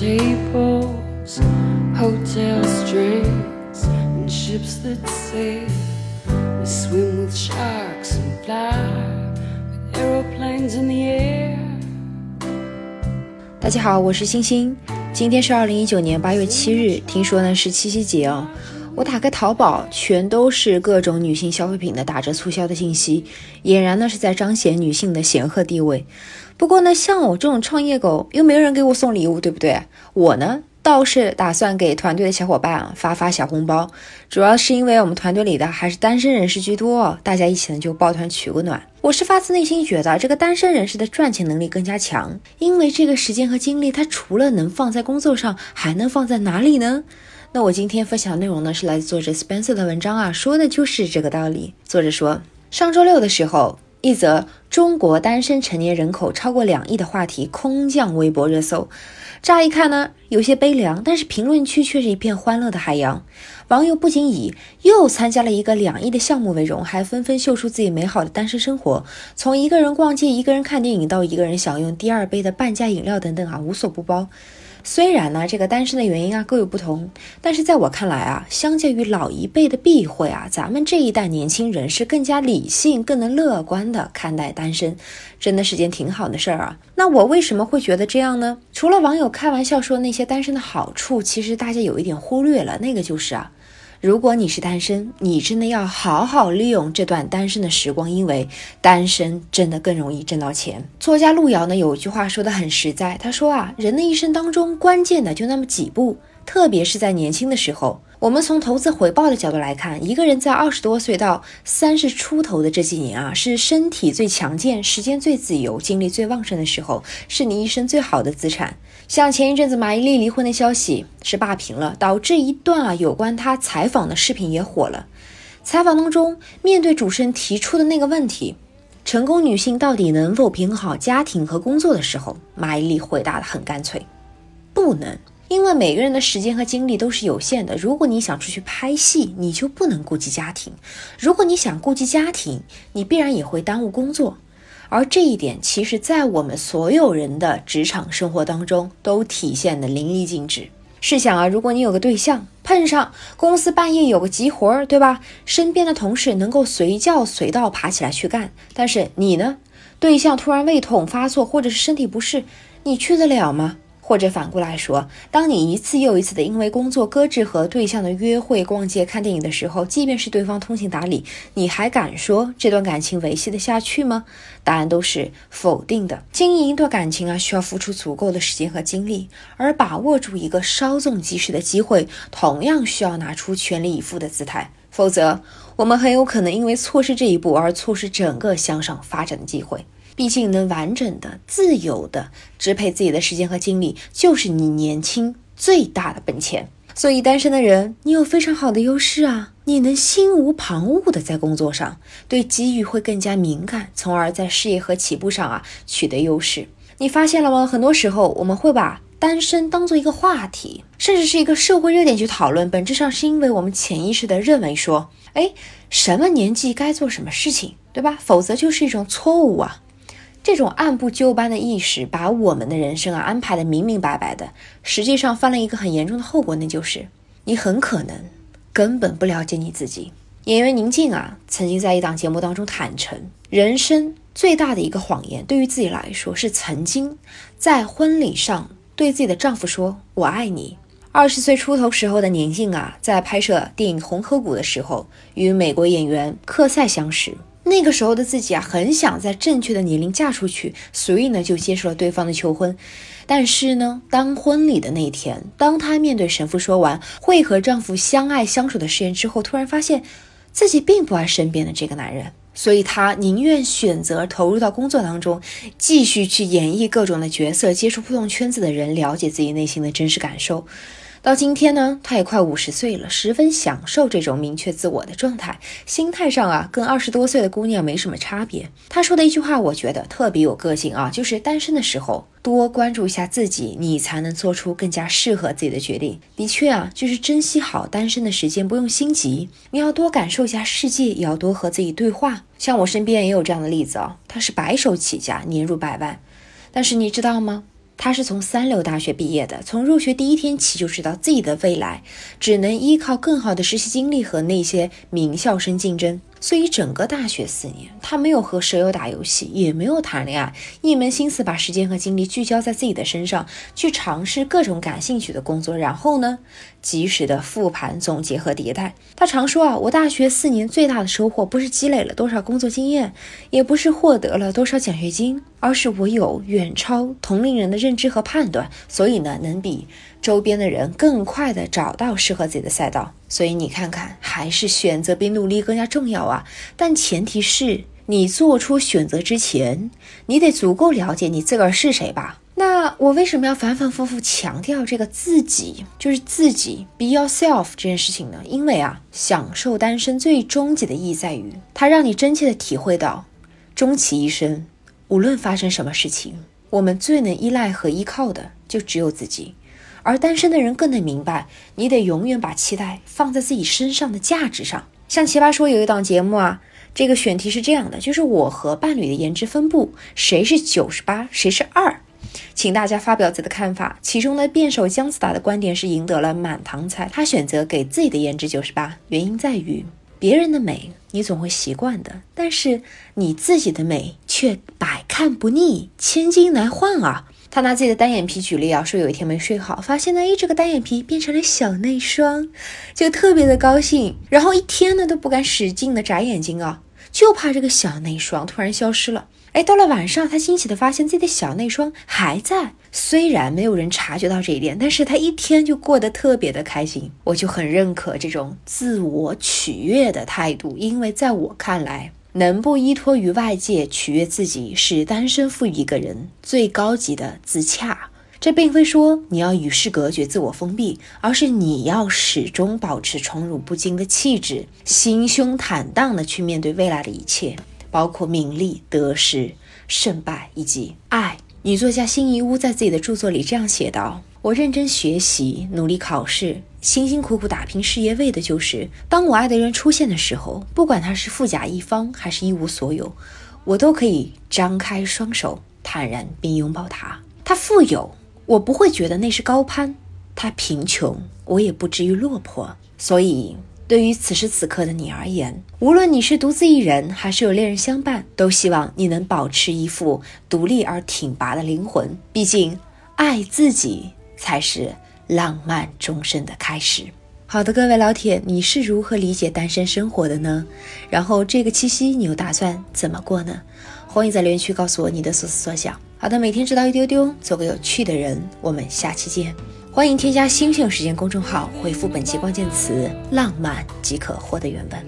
tables, hotel streets, and ships that sail. We swim with sharks and fly with aeroplanes in the air. 大家好，我是星星。今天是二零一九年八月七日，听说呢是七夕节哦。我打开淘宝，全都是各种女性消费品的打折促销的信息，俨然呢是在彰显女性的显赫地位。不过呢，像我这种创业狗，又没有人给我送礼物，对不对？我呢倒是打算给团队的小伙伴发发小红包，主要是因为我们团队里的还是单身人士居多，大家一起呢就抱团取个暖。我是发自内心觉得这个单身人士的赚钱能力更加强，因为这个时间和精力，他除了能放在工作上，还能放在哪里呢？那我今天分享的内容呢，是来自作者 Spencer 的文章啊，说的就是这个道理。作者说，上周六的时候。一则中国单身成年人口超过两亿的话题空降微博热搜，乍一看呢有些悲凉，但是评论区却是一片欢乐的海洋。网友不仅以又参加了一个两亿的项目为荣，还纷纷秀出自己美好的单身生活，从一个人逛街、一个人看电影到一个人享用第二杯的半价饮料等等啊，无所不包。虽然呢，这个单身的原因啊各有不同，但是在我看来啊，相较于老一辈的避讳啊，咱们这一代年轻人是更加理性、更能乐观的看待单身，真的是件挺好的事儿啊。那我为什么会觉得这样呢？除了网友开玩笑说那些单身的好处，其实大家有一点忽略了，那个就是啊。如果你是单身，你真的要好好利用这段单身的时光，因为单身真的更容易挣到钱。作家路遥呢有一句话说的很实在，他说啊，人的一生当中关键的就那么几步，特别是在年轻的时候。我们从投资回报的角度来看，一个人在二十多岁到三十出头的这几年啊，是身体最强健、时间最自由、精力最旺盛的时候，是你一生最好的资产。像前一阵子马伊琍离婚的消息是霸屏了，导致一段啊有关她采访的视频也火了。采访当中，面对主持人提出的那个问题，成功女性到底能否平衡好家庭和工作的时候，马伊琍回答的很干脆，不能。因为每个人的时间和精力都是有限的。如果你想出去拍戏，你就不能顾及家庭；如果你想顾及家庭，你必然也会耽误工作。而这一点，其实，在我们所有人的职场生活当中，都体现的淋漓尽致。试想啊，如果你有个对象，碰上公司半夜有个急活儿，对吧？身边的同事能够随叫随到爬起来去干，但是你呢？对象突然胃痛发作，或者是身体不适，你去得了吗？或者反过来说，当你一次又一次的因为工作搁置和对象的约会、逛街、看电影的时候，即便是对方通情达理，你还敢说这段感情维系得下去吗？答案都是否定的。经营一段感情啊，需要付出足够的时间和精力，而把握住一个稍纵即逝的机会，同样需要拿出全力以赴的姿态。否则，我们很有可能因为错失这一步而错失整个向上发展的机会。毕竟，能完整的、自由的支配自己的时间和精力，就是你年轻最大的本钱。所以，单身的人，你有非常好的优势啊！你能心无旁骛的在工作上，对机遇会更加敏感，从而在事业和起步上啊取得优势。你发现了吗？很多时候，我们会把单身当做一个话题，甚至是一个社会热点去讨论，本质上是因为我们潜意识的认为说，哎，什么年纪该做什么事情，对吧？否则就是一种错误啊！这种按部就班的意识，把我们的人生啊安排的明明白白的，实际上犯了一个很严重的后果，那就是你很可能根本不了解你自己。演员宁静啊，曾经在一档节目当中坦诚，人生最大的一个谎言，对于自己来说是曾经在婚礼上对自己的丈夫说“我爱你”。二十岁出头时候的宁静啊，在拍摄电影《红河谷》的时候，与美国演员克塞相识。那个时候的自己啊，很想在正确的年龄嫁出去，所以呢，就接受了对方的求婚。但是呢，当婚礼的那天，当她面对神父说完会和丈夫相爱相守的誓言之后，突然发现自己并不爱身边的这个男人，所以她宁愿选择投入到工作当中，继续去演绎各种的角色，接触不同圈子的人，了解自己内心的真实感受。到今天呢，他也快五十岁了，十分享受这种明确自我的状态，心态上啊，跟二十多岁的姑娘没什么差别。他说的一句话，我觉得特别有个性啊，就是单身的时候多关注一下自己，你才能做出更加适合自己的决定。的确啊，就是珍惜好单身的时间，不用心急。你要多感受一下世界，也要多和自己对话。像我身边也有这样的例子啊，他是白手起家，年入百万，但是你知道吗？他是从三流大学毕业的，从入学第一天起就知道自己的未来只能依靠更好的实习经历和那些名校生竞争。所以整个大学四年，他没有和舍友打游戏，也没有谈恋爱，一门心思把时间和精力聚焦在自己的身上，去尝试各种感兴趣的工作。然后呢，及时的复盘、总结和迭代。他常说啊，我大学四年最大的收获，不是积累了多少工作经验，也不是获得了多少奖学金，而是我有远超同龄人的认知和判断，所以呢，能比。周边的人更快的找到适合自己的赛道，所以你看看，还是选择比努力更加重要啊！但前提是你做出选择之前，你得足够了解你自个儿是谁吧？那我为什么要反反复复强调这个自己就是自己 be yourself 这件事情呢？因为啊，享受单身最终极的意义在于，它让你真切地体会到，终其一生，无论发生什么事情，我们最能依赖和依靠的就只有自己。而单身的人更得明白，你得永远把期待放在自己身上的价值上。像奇葩说有一档节目啊，这个选题是这样的，就是我和伴侣的颜值分布，谁是九十八，谁是二，请大家发表自己的看法。其中呢，辩手姜思达的观点是赢得了满堂彩，他选择给自己的颜值九十八，原因在于别人的美你总会习惯的，但是你自己的美却百看不腻，千金难换啊。他拿自己的单眼皮举例啊，说有一天没睡好，发现呢，哎，这个单眼皮变成了小内双，就特别的高兴，然后一天呢都不敢使劲的眨眼睛啊，就怕这个小内双突然消失了。哎，到了晚上，他惊喜的发现自己的小内双还在，虽然没有人察觉到这一点，但是他一天就过得特别的开心。我就很认可这种自我取悦的态度，因为在我看来。能不依托于外界取悦自己，是单身富裕一个人最高级的自洽。这并非说你要与世隔绝、自我封闭，而是你要始终保持宠辱不惊的气质，心胸坦荡的去面对未来的一切，包括名利、得失、胜败以及爱。女作家辛夷坞在自己的著作里这样写道：“我认真学习，努力考试。”辛辛苦苦打拼事业，为的就是当我爱的人出现的时候，不管他是富甲一方还是一无所有，我都可以张开双手，坦然并拥抱他。他富有，我不会觉得那是高攀；他贫穷，我也不至于落魄。所以，对于此时此刻的你而言，无论你是独自一人还是有恋人相伴，都希望你能保持一副独立而挺拔的灵魂。毕竟，爱自己才是。浪漫终身的开始。好的，各位老铁，你是如何理解单身生活的呢？然后这个七夕你又打算怎么过呢？欢迎在留言区告诉我你的所思所想。好的，每天知道一丢丢，做个有趣的人。我们下期见。欢迎添加“星星时间”公众号，回复本期关键词“浪漫”即可获得原文。